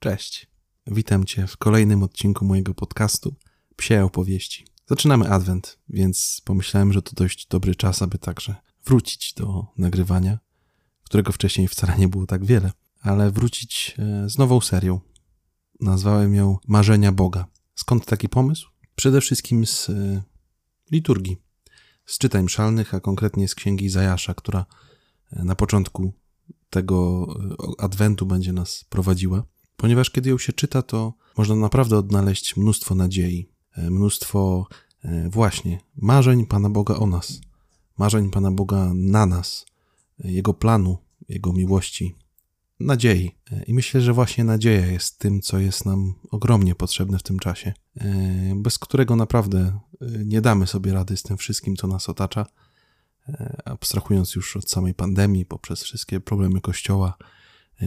Cześć. Witam Cię w kolejnym odcinku mojego podcastu Psie opowieści. Zaczynamy adwent, więc pomyślałem, że to dość dobry czas, aby także wrócić do nagrywania, którego wcześniej wcale nie było tak wiele, ale wrócić e, z nową serią. Nazwałem ją Marzenia Boga. Skąd taki pomysł? Przede wszystkim z e, liturgii, z czytań szalnych, a konkretnie z księgi Zajasza, która e, na początku tego adwentu będzie nas prowadziła ponieważ kiedy ją się czyta, to można naprawdę odnaleźć mnóstwo nadziei, e, mnóstwo e, właśnie marzeń Pana Boga o nas, marzeń Pana Boga na nas, e, Jego planu, Jego miłości, nadziei. I myślę, że właśnie nadzieja jest tym, co jest nam ogromnie potrzebne w tym czasie, bez którego naprawdę nie damy sobie rady z tym wszystkim, co nas otacza, abstrahując już od samej pandemii, poprzez wszystkie problemy Kościoła,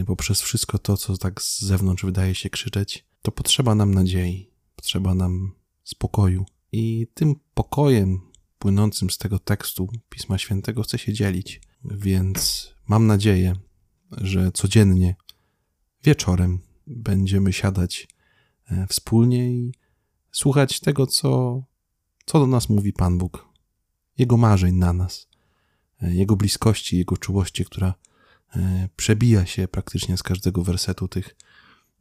poprzez wszystko to, co tak z zewnątrz wydaje się krzyczeć, to potrzeba nam nadziei, potrzeba nam spokoju. I tym pokojem płynącym z tego tekstu Pisma Świętego chcę się dzielić. Więc mam nadzieję, że codziennie wieczorem będziemy siadać e, wspólnie i słuchać tego, co, co do nas mówi Pan Bóg, Jego marzeń na nas, e, Jego bliskości, Jego czułości, która przebija się praktycznie z każdego wersetu tych,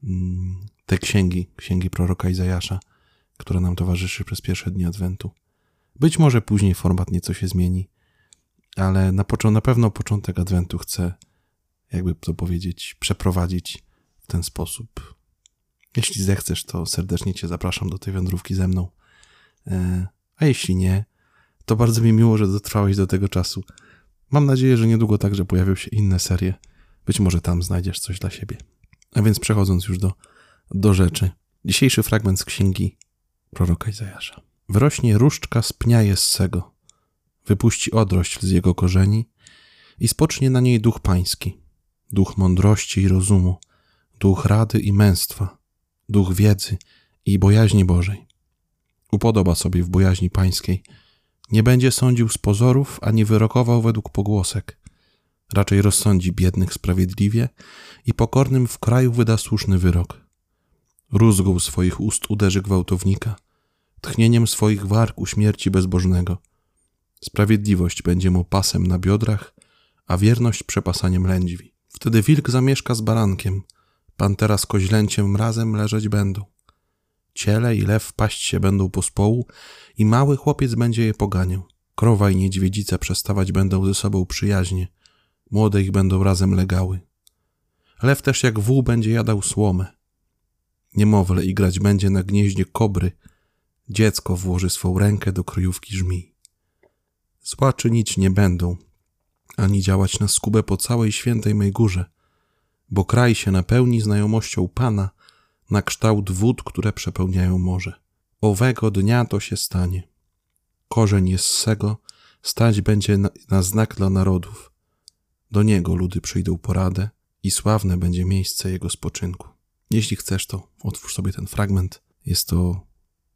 mm, tej księgi, księgi proroka Izajasza, która nam towarzyszy przez pierwsze dni Adwentu. Być może później format nieco się zmieni, ale na, na pewno początek Adwentu chcę, jakby to powiedzieć, przeprowadzić w ten sposób. Jeśli zechcesz, to serdecznie Cię zapraszam do tej wędrówki ze mną. E, a jeśli nie, to bardzo mi miło, że dotrwałeś do tego czasu. Mam nadzieję, że niedługo także pojawią się inne serie. Być może tam znajdziesz coś dla siebie. A więc przechodząc już do, do rzeczy. Dzisiejszy fragment z księgi proroka Izajasza. Wyrośnie różdżka z pnia Jessego, wypuści odrość z jego korzeni i spocznie na niej duch pański, duch mądrości i rozumu, duch rady i męstwa, duch wiedzy i bojaźni Bożej. Upodoba sobie w bojaźni pańskiej – nie będzie sądził z pozorów, ani wyrokował według pogłosek. Raczej rozsądzi biednych sprawiedliwie i pokornym w kraju wyda słuszny wyrok. Rózgą swoich ust uderzy gwałtownika, tchnieniem swoich warg uśmierci bezbożnego. Sprawiedliwość będzie mu pasem na biodrach, a wierność przepasaniem lędźwi. Wtedy wilk zamieszka z barankiem, pantera z koźlęciem razem leżeć będą. Ciele i lew paść się będą pospołu i mały chłopiec będzie je poganiał. Krowa i niedźwiedzica przestawać będą ze sobą przyjaźnie. Młode ich będą razem legały. Lew też jak wół będzie jadał słomę. Niemowlę igrać będzie na gnieździe kobry. Dziecko włoży swą rękę do kryjówki żmij. Zła czynić nie będą, ani działać na skubę po całej świętej mej górze, bo kraj się napełni znajomością Pana – na kształt wód, które przepełniają morze. Owego dnia to się stanie. Korzeń jest sego, stać będzie na, na znak dla narodów. Do niego ludy przyjdą poradę i sławne będzie miejsce jego spoczynku. Jeśli chcesz, to otwórz sobie ten fragment. Jest to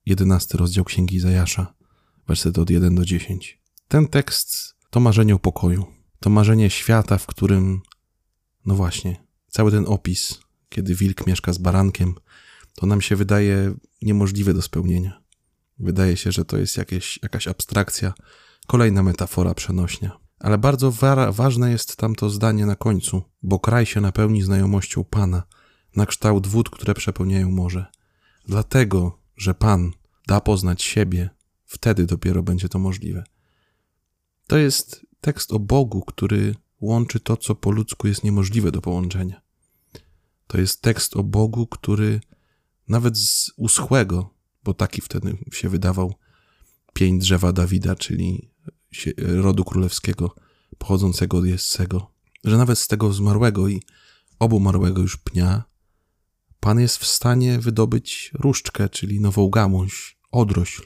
jedenasty rozdział Księgi Zajasza, wersety od 1 do 10. Ten tekst to marzenie o pokoju. To marzenie świata, w którym, no właśnie, cały ten opis kiedy wilk mieszka z barankiem, to nam się wydaje niemożliwe do spełnienia. Wydaje się, że to jest jakieś, jakaś abstrakcja, kolejna metafora przenośnia. Ale bardzo wa ważne jest tamto zdanie na końcu, bo kraj się napełni znajomością Pana, na kształt wód, które przepełniają morze. Dlatego, że Pan da poznać siebie, wtedy dopiero będzie to możliwe. To jest tekst o Bogu, który łączy to, co po ludzku jest niemożliwe do połączenia. To jest tekst o Bogu, który nawet z uschłego, bo taki wtedy się wydawał pień drzewa Dawida, czyli rodu królewskiego pochodzącego od Jessego, że nawet z tego zmarłego i obumarłego już pnia Pan jest w stanie wydobyć różdżkę, czyli nową gałąź, odrośl,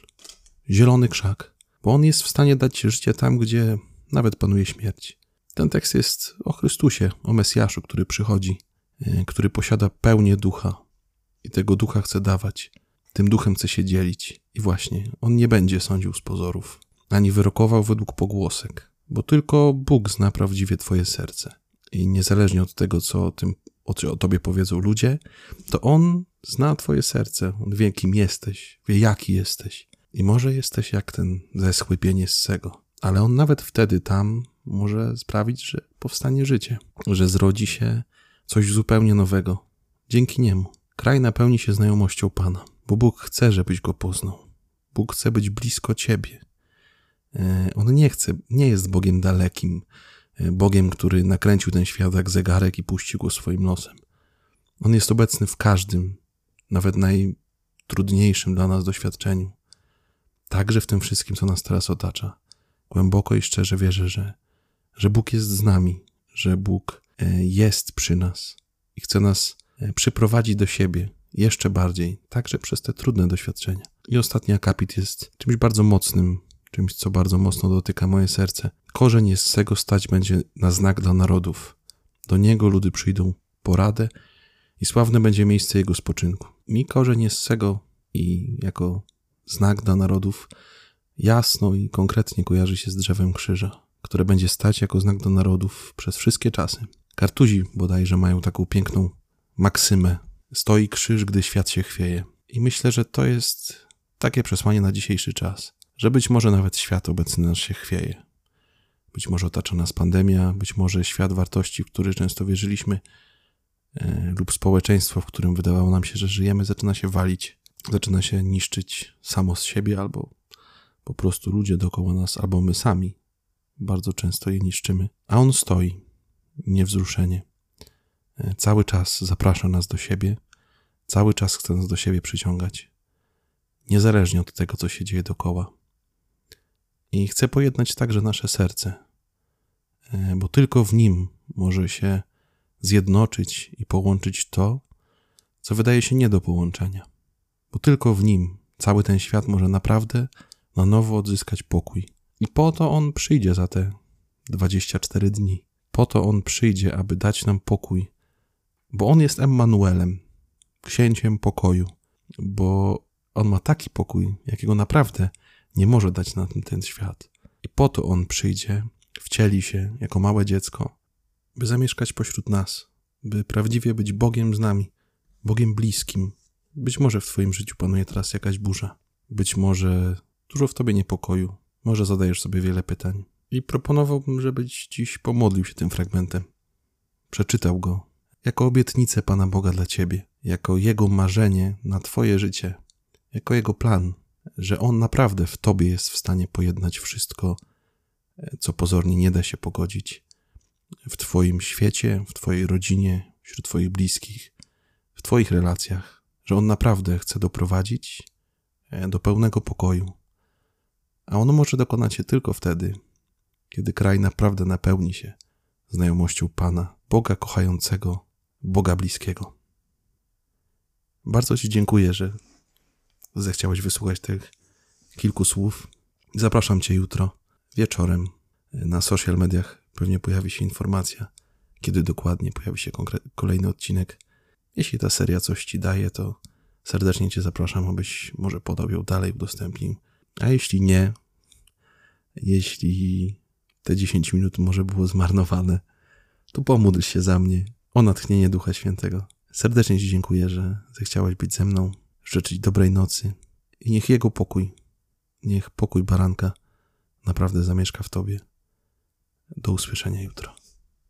zielony krzak, bo On jest w stanie dać życie tam, gdzie nawet panuje śmierć. Ten tekst jest o Chrystusie, o Mesjaszu, który przychodzi który posiada pełnię ducha i tego ducha chce dawać. Tym duchem chce się dzielić. I właśnie, on nie będzie sądził z pozorów, ani wyrokował według pogłosek, bo tylko Bóg zna prawdziwie Twoje serce. I niezależnie od tego, co o tym o, tobie powiedzą ludzie, to On zna twoje serce, On wie, kim jesteś, wie, jaki jesteś. I może jesteś jak ten zeschły pieniec Sego, ale On nawet wtedy tam może sprawić, że powstanie życie, że zrodzi się coś zupełnie nowego. Dzięki Niemu kraj napełni się znajomością Pana, bo Bóg chce, żebyś Go poznał. Bóg chce być blisko Ciebie. E, on nie chce, nie jest Bogiem dalekim, e, Bogiem, który nakręcił ten świat jak zegarek i puścił go swoim losem. On jest obecny w każdym, nawet najtrudniejszym dla nas doświadczeniu. Także w tym wszystkim, co nas teraz otacza. Głęboko i szczerze wierzę, że, że Bóg jest z nami, że Bóg jest przy nas i chce nas przyprowadzić do siebie jeszcze bardziej, także przez te trudne doświadczenia. I ostatni akapit jest czymś bardzo mocnym, czymś, co bardzo mocno dotyka moje serce. Korzeń jest tego stać będzie na znak dla narodów. Do niego ludy przyjdą poradę i sławne będzie miejsce jego spoczynku. Mi korzeń jest tego i jako znak dla narodów jasno i konkretnie kojarzy się z drzewem krzyża, które będzie stać jako znak dla narodów przez wszystkie czasy. Kartuzi bodajże mają taką piękną maksymę. Stoi krzyż, gdy świat się chwieje. I myślę, że to jest takie przesłanie na dzisiejszy czas że być może nawet świat obecny nas się chwieje. Być może otacza nas pandemia, być może świat wartości, w który często wierzyliśmy, e, lub społeczeństwo, w którym wydawało nam się, że żyjemy, zaczyna się walić, zaczyna się niszczyć samo z siebie, albo po prostu ludzie dookoła nas, albo my sami bardzo często je niszczymy. A on stoi, niewzruszenie. E, cały czas zaprasza nas do siebie, cały czas chce nas do siebie przyciągać, niezależnie od tego, co się dzieje dookoła. I chcę pojednać także nasze serce, e, bo tylko w nim może się zjednoczyć i połączyć to, co wydaje się nie do połączenia. Bo tylko w nim cały ten świat może naprawdę na nowo odzyskać pokój. I po to on przyjdzie za te 24 dni. Po to on przyjdzie, aby dać nam pokój, bo on jest Emmanuelem, księciem pokoju, bo on ma taki pokój, jakiego naprawdę nie może dać na ten, ten świat. I po to On przyjdzie, wcieli się jako małe dziecko, by zamieszkać pośród nas, by prawdziwie być Bogiem z nami, Bogiem bliskim. Być może w Twoim życiu panuje teraz jakaś burza, być może dużo w Tobie niepokoju, może zadajesz sobie wiele pytań. I proponowałbym, żebyś dziś pomodlił się tym fragmentem, przeczytał go. Jako obietnicę Pana Boga dla Ciebie, jako Jego marzenie na Twoje życie, jako Jego plan że On naprawdę w Tobie jest w stanie pojednać wszystko, co pozornie nie da się pogodzić. W Twoim świecie, w Twojej rodzinie, wśród Twoich bliskich, w Twoich relacjach, że On naprawdę chce doprowadzić e, do pełnego pokoju. A ono może dokonać się tylko wtedy, kiedy kraj naprawdę napełni się znajomością Pana, Boga kochającego, Boga bliskiego. Bardzo Ci dziękuję, że zechciałeś wysłuchać tych kilku słów. Zapraszam Cię jutro wieczorem na social mediach. Pewnie pojawi się informacja, kiedy dokładnie pojawi się kolejny odcinek. Jeśli ta seria coś Ci daje, to serdecznie Cię zapraszam, abyś może podał ją dalej, udostępnił. A jeśli nie, jeśli te 10 minut może było zmarnowane, to pomódl się za mnie o natchnienie Ducha Świętego. Serdecznie Ci dziękuję, że zechciałeś być ze mną życzyć dobrej nocy i niech Jego pokój, niech pokój baranka naprawdę zamieszka w Tobie. Do usłyszenia jutro.